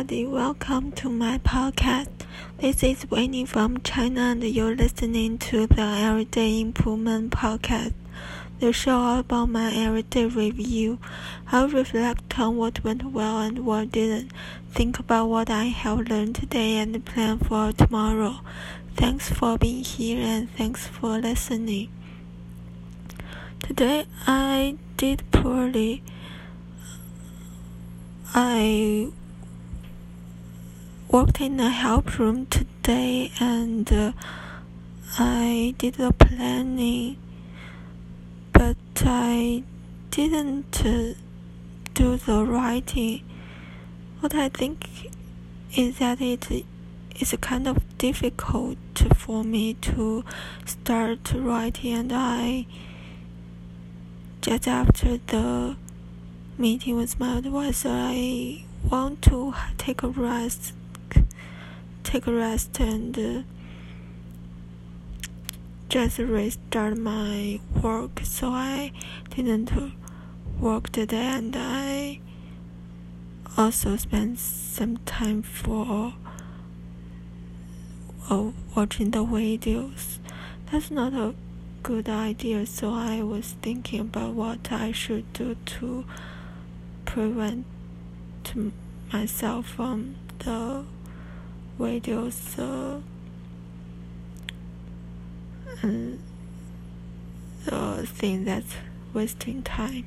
everybody. Welcome to my podcast. This is Winnie from China, and you're listening to the Everyday Improvement Podcast, the show about my everyday review. I'll reflect on what went well and what didn't, think about what I have learned today, and plan for tomorrow. Thanks for being here, and thanks for listening. Today I did poorly. I worked in a help room today and uh, I did the planning, but I didn't uh, do the writing. What I think is that it is kind of difficult for me to start writing, and I just after the meeting with my advisor, I want to take a rest take a rest and uh, just restart my work. So I didn't work today, and I also spent some time for uh, watching the videos. That's not a good idea. So I was thinking about what I should do to prevent myself from the uh, and the thing that's wasting time.